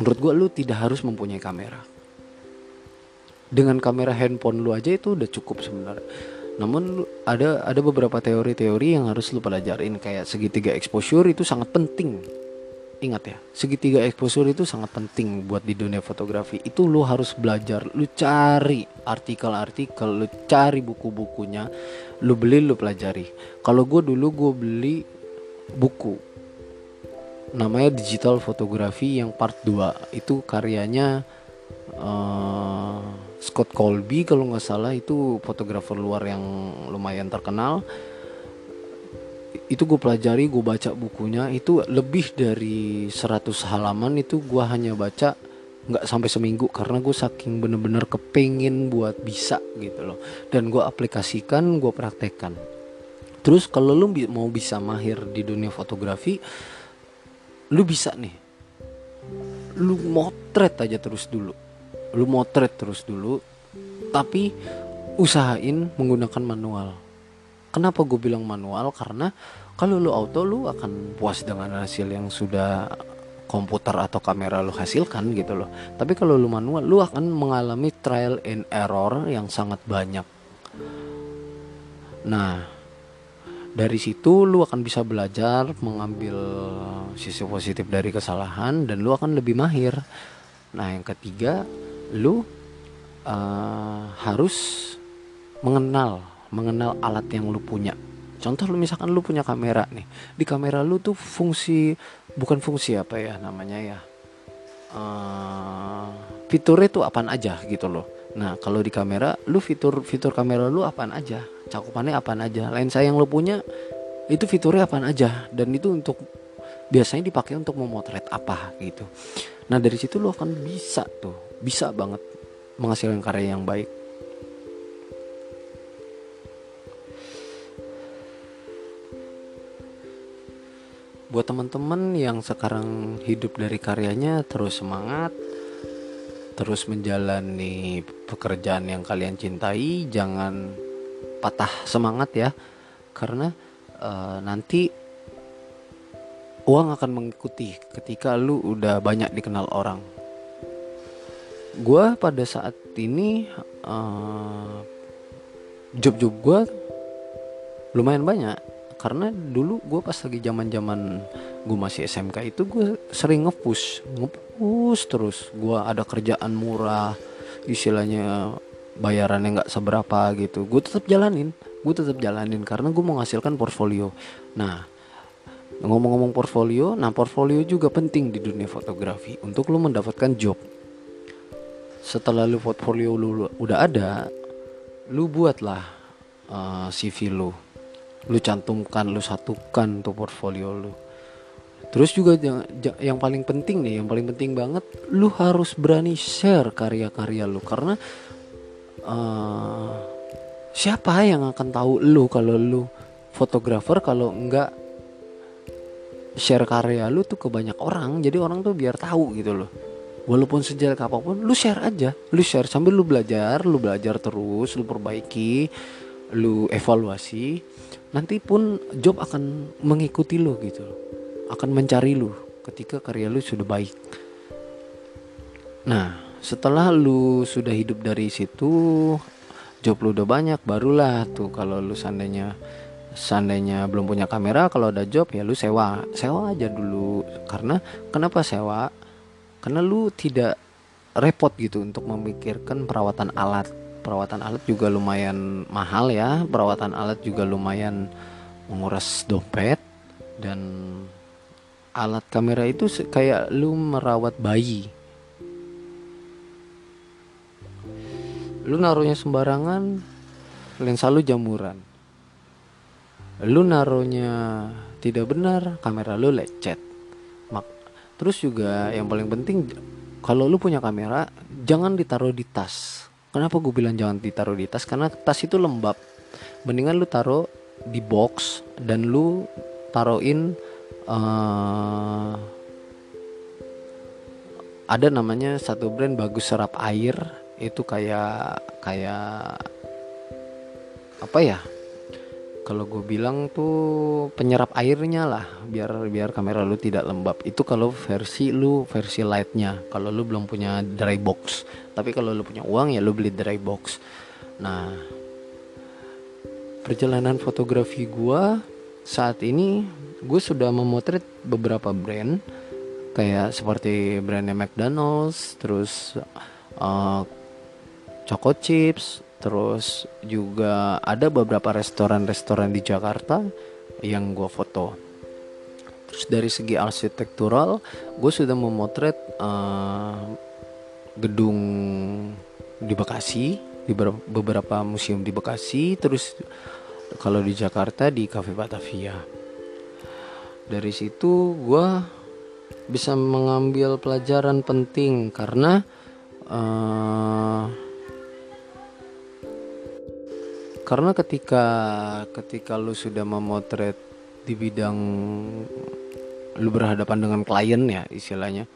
Menurut gue lu tidak harus mempunyai kamera. Dengan kamera handphone lu aja itu udah cukup sebenarnya namun ada ada beberapa teori-teori yang harus lu pelajarin. Kayak segitiga exposure itu sangat penting. Ingat ya segitiga exposure itu sangat penting buat di dunia fotografi. Itu lu harus belajar lu cari artikel-artikel lu cari buku-bukunya lu beli lu pelajari. Kalau gue dulu gue beli buku. Namanya digital fotografi yang part 2 itu karyanya uh, Scott Colby kalau nggak salah itu fotografer luar yang lumayan terkenal itu gue pelajari gue baca bukunya itu lebih dari 100 halaman itu gue hanya baca nggak sampai seminggu karena gue saking bener-bener kepingin buat bisa gitu loh dan gue aplikasikan gue praktekkan Terus kalau lu mau bisa mahir di dunia fotografi, lu bisa nih. Lu motret aja terus dulu. Lu motret terus dulu. Tapi usahain menggunakan manual. Kenapa gue bilang manual? Karena kalau lu auto lu akan puas dengan hasil yang sudah komputer atau kamera lu hasilkan gitu loh. Tapi kalau lu manual lu akan mengalami trial and error yang sangat banyak. Nah, dari situ lu akan bisa belajar mengambil sisi positif dari kesalahan dan lu akan lebih mahir nah yang ketiga lu uh, harus mengenal mengenal alat yang lu punya. Contoh lu misalkan lu punya kamera nih. Di kamera lu tuh fungsi bukan fungsi apa ya namanya ya uh, fiturnya tuh apaan aja gitu loh. Nah kalau di kamera lu fitur fitur kamera lu apaan aja? Cakupannya apa aja? Lensa yang lo punya itu fiturnya apa aja? Dan itu untuk biasanya dipakai untuk memotret apa gitu. Nah dari situ lo akan bisa tuh bisa banget menghasilkan karya yang baik. Buat teman-teman yang sekarang hidup dari karyanya terus semangat terus menjalani pekerjaan yang kalian cintai jangan patah semangat ya. Karena uh, nanti uang akan mengikuti ketika lu udah banyak dikenal orang gue pada saat ini uh, job-job gue lumayan banyak. Karena dulu gue pas lagi zaman zaman gue masih SMK itu gue sering ngepush ngepush terus. Gue ada kerjaan murah istilahnya bayarannya nggak seberapa gitu. Gue tetap jalanin gue tetap jalanin karena gue mau menghasilkan portfolio. Nah ngomong-ngomong portfolio nah portfolio juga penting di dunia fotografi untuk lo mendapatkan job setelah lu portfolio lu udah ada lu buatlah uh, eh, CV lu. Lu cantumkan lu satukan tuh portfolio lu. Terus juga yang, yang paling penting nih yang paling penting banget lu harus berani share karya-karya lu. Karena uh, siapa yang akan tahu lu kalau lu fotografer kalau enggak share karya lu tuh ke banyak orang. Jadi orang tuh biar tahu gitu loh walaupun sejelek apa pun lu share aja. Lu share sambil lu belajar lu belajar terus lu perbaiki lu evaluasi nanti pun job akan mengikuti lu gitu. Akan mencari lu ketika karya lu sudah baik. Nah setelah lu sudah hidup dari situ job lu udah banyak barulah tuh kalau lu seandainya seandainya belum punya kamera kalau ada job ya lu sewa. Sewa aja dulu. Karena kenapa sewa karena lu tidak repot gitu untuk memikirkan perawatan alat. Perawatan alat juga lumayan mahal ya. Perawatan alat juga lumayan menguras dompet dan alat kamera itu kayak lu merawat bayi. Lu naruhnya sembarangan lensa lu jamuran. Lu naruhnya tidak benar kamera lu lecet terus juga yang paling penting kalau lu punya kamera jangan ditaruh di tas. Kenapa gue bilang jangan ditaruh di tas? Karena tas itu lembab. Mendingan lu taruh di box dan lu taruhin uh, ada namanya satu brand bagus serap air. Itu kayak kayak apa ya kalau gue bilang tuh penyerap airnya lah biar biar kamera lu tidak lembab. Itu kalau versi lu versi lightnya. Kalau lu belum punya dry box. Tapi kalau lu punya uang ya lu beli dry box. Nah perjalanan fotografi gue saat ini gue sudah memotret beberapa brand. Kayak seperti brandnya McDonald's terus uh, Choco Chips, terus juga ada beberapa restoran-restoran di Jakarta yang gue foto. Terus dari segi arsitektural, gue sudah memotret uh, gedung di Bekasi, di beberapa museum di Bekasi, terus kalau di Jakarta di Cafe Batavia. Dari situ gue bisa mengambil pelajaran penting karena uh, karena ketika ketika lu sudah memotret di bidang lu berhadapan dengan klien ya istilahnya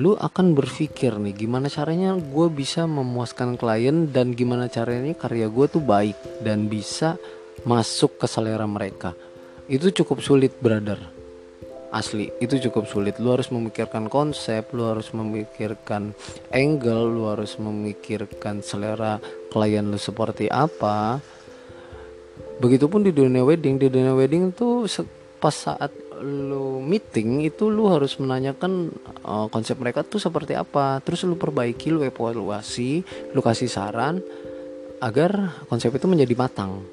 lu akan berpikir nih gimana caranya gue bisa memuaskan klien dan gimana caranya karya gue tuh baik dan bisa masuk ke selera mereka. Itu cukup sulit brother. Asli itu cukup sulit. Lu harus memikirkan konsep lu harus memikirkan angle lu harus memikirkan selera klien lu seperti apa begitupun di dunia wedding di dunia wedding tuh pas saat lu meeting itu lu harus menanyakan uh, konsep mereka tuh seperti apa. Terus lu perbaiki lu evaluasi lu kasih saran agar konsep itu menjadi matang.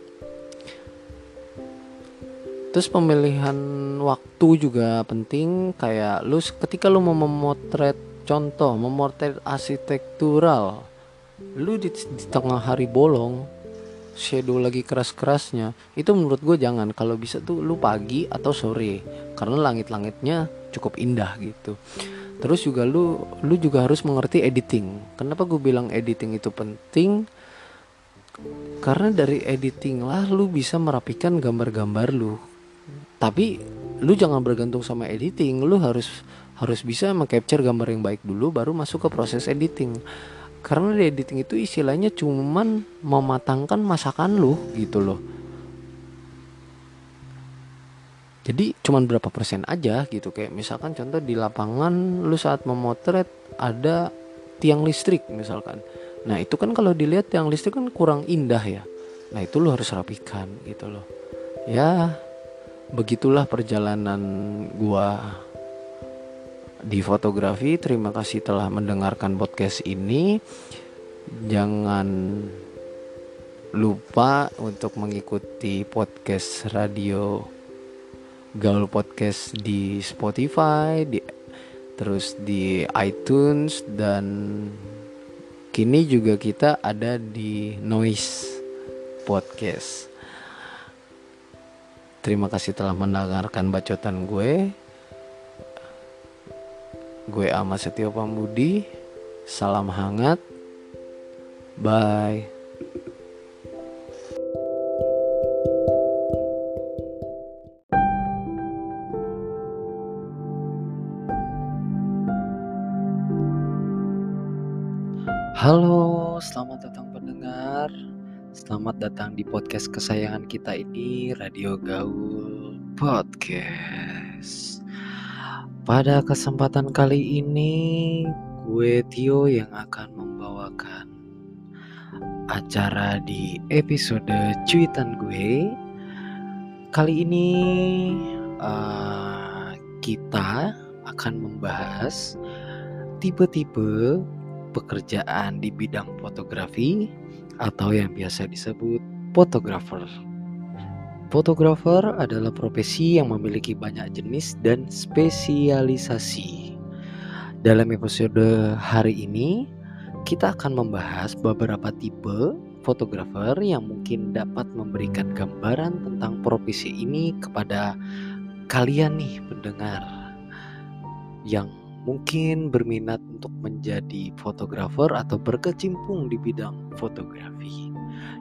Terus pemilihan waktu juga penting kayak lu ketika lu mau memotret contoh memotret arsitektural lu di, di tengah hari bolong shadow lagi keras-kerasnya itu menurut gue jangan. Kalau bisa tuh lu pagi atau sore karena langit-langitnya cukup indah gitu. Terus juga lu lu juga harus mengerti editing. Kenapa gue bilang editing itu penting? Karena dari editing lah lu bisa merapikan gambar-gambar lu. Tapi lu jangan bergantung sama editing. Lu harus harus bisa mengcapture gambar yang baik dulu baru masuk ke proses editing karena di editing itu istilahnya cuman mematangkan masakan lu gitu loh. Jadi cuman berapa persen aja gitu. Kayak misalkan contoh di lapangan lu saat memotret ada tiang listrik misalkan. Nah itu kan kalau dilihat tiang listrik kan kurang indah ya. Nah itu lu harus rapikan gitu loh. Ya begitulah perjalanan gua di fotografi. Terima kasih telah mendengarkan podcast ini. Jangan lupa untuk mengikuti podcast radio Gaul Podcast di Spotify, di terus di iTunes dan kini juga kita ada di Noise Podcast. Terima kasih telah mendengarkan bacotan gue. Gue Ama Setio Pambudi. Salam hangat. Bye. Halo, selamat datang pendengar. Selamat datang di podcast kesayangan kita ini, Radio Gaul Podcast. Pada kesempatan kali ini, gue Tio yang akan membawakan acara di episode cuitan gue. Kali ini uh, kita akan membahas tipe-tipe pekerjaan di bidang fotografi atau yang biasa disebut fotografer. Fotografer adalah profesi yang memiliki banyak jenis dan spesialisasi. Dalam episode hari ini, kita akan membahas beberapa tipe fotografer yang mungkin dapat memberikan gambaran tentang profesi ini kepada kalian nih pendengar yang mungkin berminat untuk menjadi fotografer atau berkecimpung di bidang fotografi.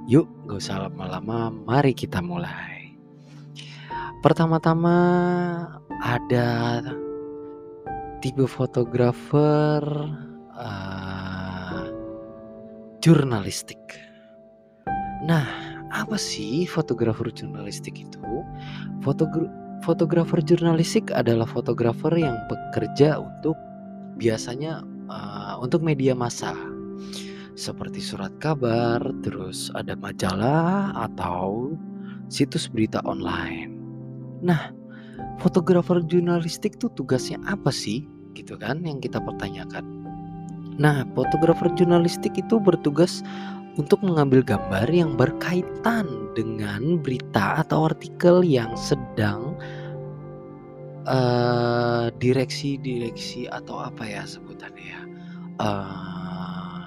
Yuk, gak usah lama-lama, mari kita mulai. Pertama-tama ada tipe fotografer uh, jurnalistik. Nah, apa sih fotografer jurnalistik itu? Fotogra fotografer jurnalistik adalah fotografer yang bekerja untuk biasanya uh, untuk media massa seperti surat kabar, terus ada majalah atau situs berita online. Nah, fotografer jurnalistik tuh tugasnya apa sih? Gitu kan yang kita pertanyakan. Nah, fotografer jurnalistik itu bertugas untuk mengambil gambar yang berkaitan dengan berita atau artikel yang sedang uh, direksi-direksi atau apa ya sebutannya ya. Uh,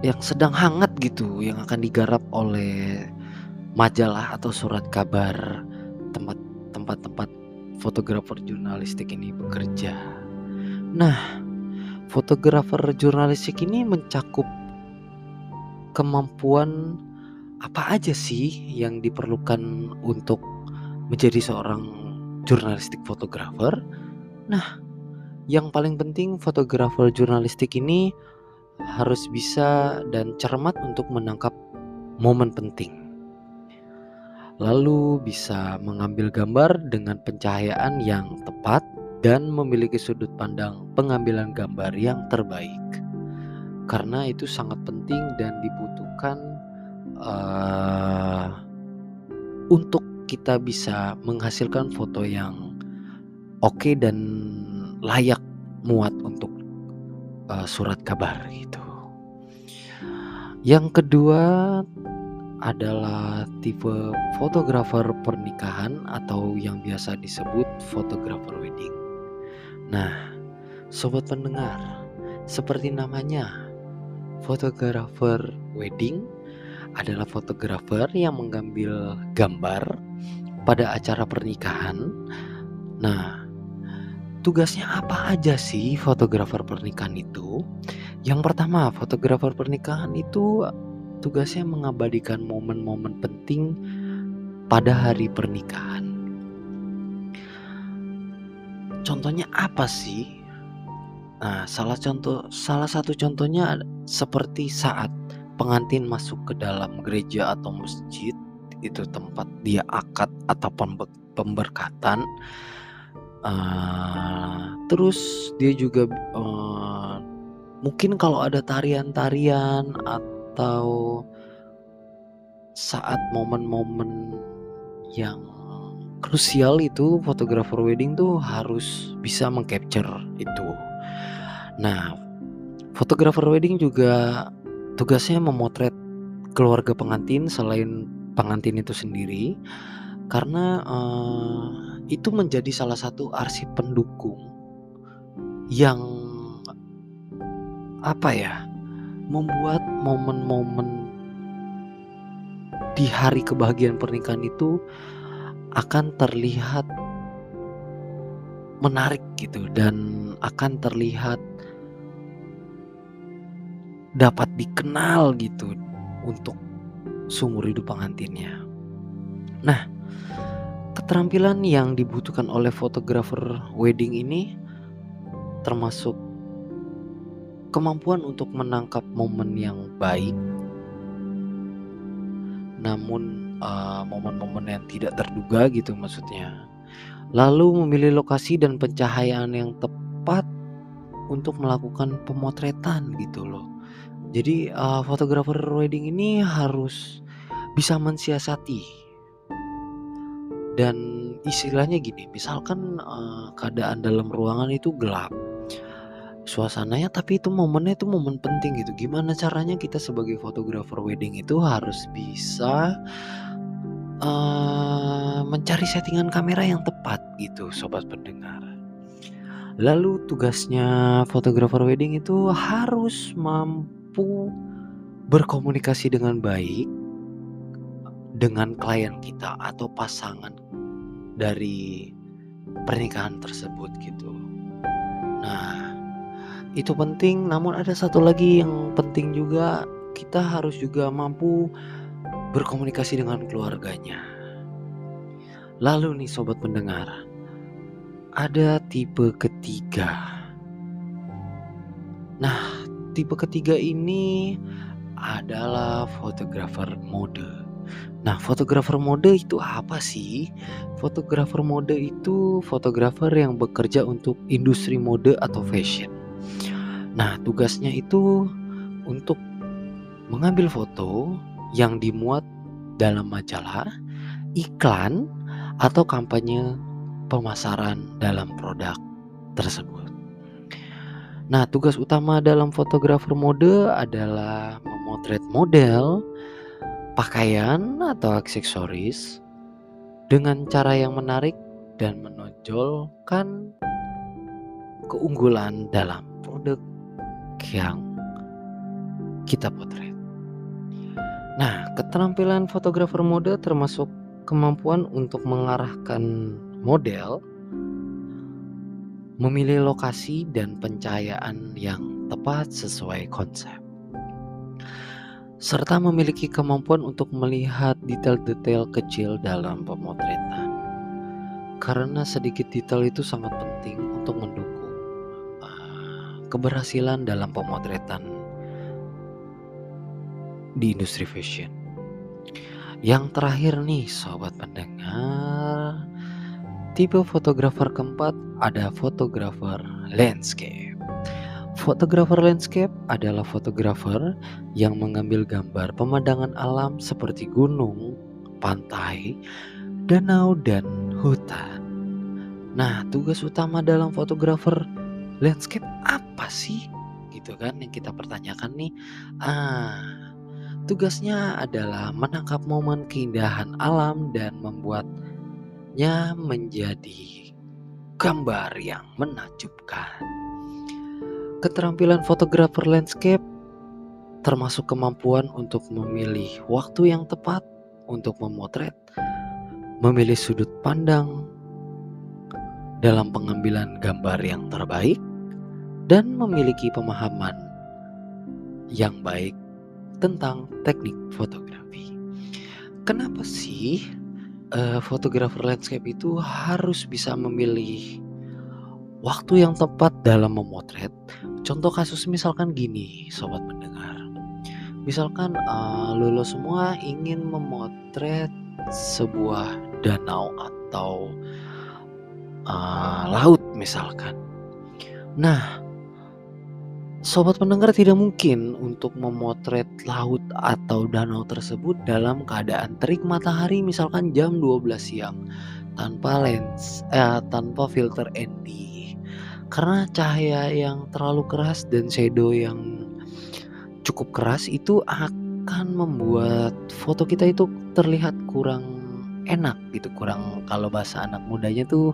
yang sedang hangat gitu yang akan digarap oleh majalah atau surat kabar tempat tempat-tempat fotografer jurnalistik ini bekerja. Nah, fotografer jurnalistik ini mencakup kemampuan apa aja sih yang diperlukan untuk menjadi seorang jurnalistik fotografer? Nah, yang paling penting fotografer jurnalistik ini harus bisa dan cermat untuk menangkap momen penting. Lalu bisa mengambil gambar dengan pencahayaan yang tepat dan memiliki sudut pandang pengambilan gambar yang terbaik. Karena itu sangat penting dan dibutuhkan uh, untuk kita bisa menghasilkan foto yang oke okay dan layak muat untuk uh, surat kabar gitu. Yang kedua adalah tipe fotografer pernikahan atau yang biasa disebut fotografer wedding. Nah, sobat pendengar, seperti namanya, fotografer wedding adalah fotografer yang mengambil gambar pada acara pernikahan. Nah, tugasnya apa aja sih fotografer pernikahan itu? Yang pertama, fotografer pernikahan itu tugasnya mengabadikan momen-momen penting pada hari pernikahan. Contohnya apa sih? Nah, salah contoh salah satu contohnya seperti saat pengantin masuk ke dalam gereja atau masjid itu tempat dia akad atau pemberkatan uh, terus dia juga uh, mungkin kalau ada tarian-tarian atau saat momen-momen yang krusial itu fotografer wedding tuh harus bisa mengcapture itu. Nah, fotografer wedding juga tugasnya memotret keluarga pengantin selain pengantin itu sendiri karena uh, itu menjadi salah satu arsip pendukung yang apa ya membuat momen-momen di hari kebahagiaan pernikahan itu akan terlihat menarik gitu dan akan terlihat dapat dikenal gitu untuk sumur hidup pengantinnya. Nah, keterampilan yang dibutuhkan oleh fotografer wedding ini termasuk kemampuan untuk menangkap momen yang baik namun uh, momen-momen yang tidak terduga gitu maksudnya. Lalu memilih lokasi dan pencahayaan yang tepat untuk melakukan pemotretan gitu loh. Jadi uh, fotografer wedding ini harus bisa mensiasati dan istilahnya gini, misalkan uh, keadaan dalam ruangan itu gelap suasananya tapi itu momennya itu momen penting gitu. Gimana caranya kita sebagai fotografer wedding itu harus bisa uh, mencari settingan kamera yang tepat gitu sobat pendengar. Lalu tugasnya fotografer wedding itu harus mampu berkomunikasi dengan baik dengan klien kita atau pasangan dari pernikahan tersebut gitu. Nah itu penting namun ada satu lagi yang penting juga kita harus juga mampu berkomunikasi dengan keluarganya. Lalu nih sobat pendengar ada tipe ketiga. Nah tipe ketiga ini adalah fotografer mode Nah, fotografer mode itu apa sih? Fotografer mode itu fotografer yang bekerja untuk industri mode atau fashion. Nah, tugasnya itu untuk mengambil foto yang dimuat dalam majalah, iklan, atau kampanye pemasaran dalam produk tersebut. Nah, tugas utama dalam fotografer mode adalah memotret model, pakaian atau aksesoris dengan cara yang menarik dan menonjolkan keunggulan dalam produk yang kita potret. Nah, keterampilan fotografer mode termasuk kemampuan untuk mengarahkan model, memilih lokasi dan pencahayaan yang tepat sesuai konsep, serta memiliki kemampuan untuk melihat detail-detail kecil dalam pemotretan. Karena sedikit detail itu sangat penting untuk mendukung keberhasilan dalam pemotretan di industri fashion. Yang terakhir nih sobat pendengar, tipe fotografer keempat ada fotografer landscape. Fotografer landscape adalah fotografer yang mengambil gambar pemandangan alam seperti gunung, pantai, danau, dan hutan. Nah, tugas utama dalam fotografer landscape apa sih? Gitu kan yang kita pertanyakan nih. Ah tugasnya adalah menangkap momen keindahan alam dan membuatnya menjadi gambar yang menakjubkan keterampilan fotografer landscape termasuk kemampuan untuk memilih waktu yang tepat untuk memotret memilih sudut pandang dalam pengambilan gambar yang terbaik dan memiliki pemahaman yang baik tentang teknik fotografi. Kenapa sih uh, fotografer landscape itu harus bisa memilih waktu yang tepat dalam memotret. Contoh kasus misalkan gini, sobat mendengar. Misalkan uh, lolo semua ingin memotret sebuah danau atau uh, laut misalkan. Nah, sobat pendengar tidak mungkin untuk memotret laut atau danau tersebut dalam keadaan terik matahari misalkan jam 12 siang tanpa lens eh, tanpa filter ND karena cahaya yang terlalu keras dan shadow yang cukup keras itu akan membuat foto kita itu terlihat kurang enak gitu. Kurang kalau bahasa anak mudanya tuh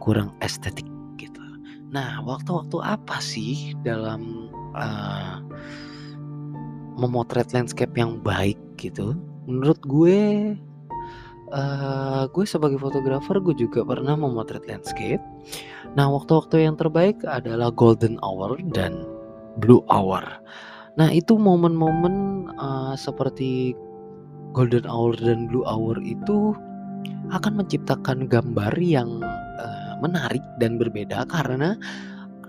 kurang estetik gitu. Nah waktu-waktu apa sih dalam uh, memotret landscape yang baik gitu? Menurut gue uh, gue sebagai fotografer gue juga pernah memotret landscape Nah, waktu-waktu yang terbaik adalah golden hour dan blue hour. Nah, itu momen-momen uh, seperti golden hour dan blue hour itu akan menciptakan gambar yang uh, menarik dan berbeda karena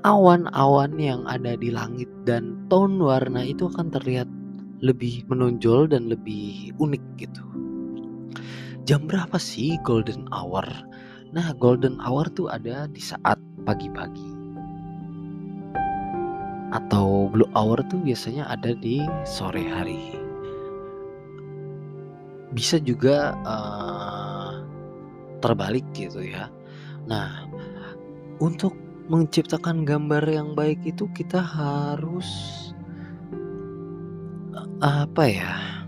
awan-awan yang ada di langit dan tone warna itu akan terlihat lebih menonjol dan lebih unik gitu. Jam berapa sih golden hour? Nah, golden hour tuh ada di saat pagi-pagi. Atau blue hour tuh biasanya ada di sore hari. Bisa juga uh, terbalik gitu ya. Nah, untuk menciptakan gambar yang baik itu kita harus apa ya?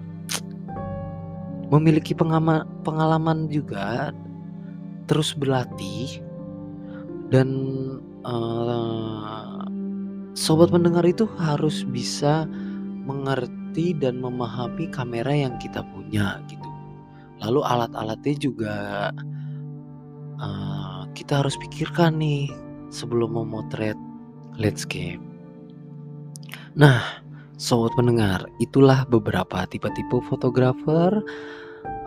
Memiliki pengalaman juga terus berlatih dan uh, sobat pendengar itu harus bisa mengerti dan memahami kamera yang kita punya gitu. Lalu alat-alatnya juga uh, kita harus pikirkan nih sebelum memotret landscape. Nah, sobat pendengar, itulah beberapa tipe-tipe fotografer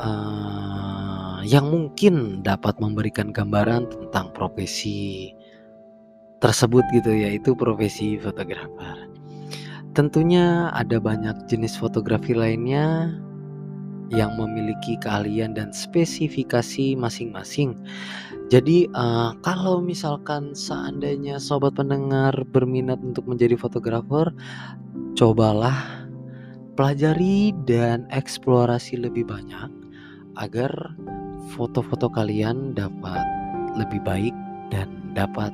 uh, yang mungkin dapat memberikan gambaran tentang profesi tersebut gitu yaitu profesi fotografer. Tentunya ada banyak jenis fotografi lainnya yang memiliki keahlian dan spesifikasi masing-masing. Jadi uh, kalau misalkan seandainya sobat pendengar berminat untuk menjadi fotografer, cobalah pelajari dan eksplorasi lebih banyak agar foto-foto kalian dapat lebih baik dan dapat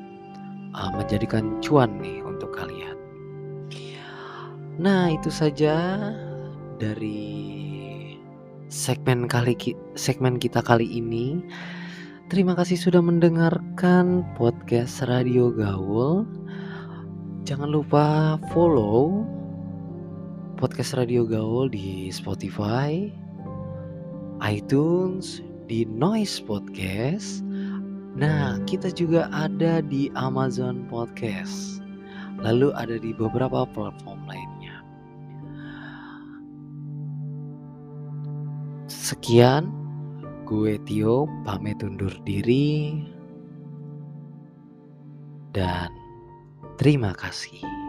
uh, menjadikan cuan nih untuk kalian. Nah, itu saja dari segmen kali segmen kita kali ini. Terima kasih sudah mendengarkan podcast Radio Gaul. Jangan lupa follow podcast Radio Gaul di Spotify, iTunes, di Noise Podcast. Nah, kita juga ada di Amazon Podcast. Lalu ada di beberapa platform lainnya. Sekian, gue Tio pamit undur diri. Dan terima kasih.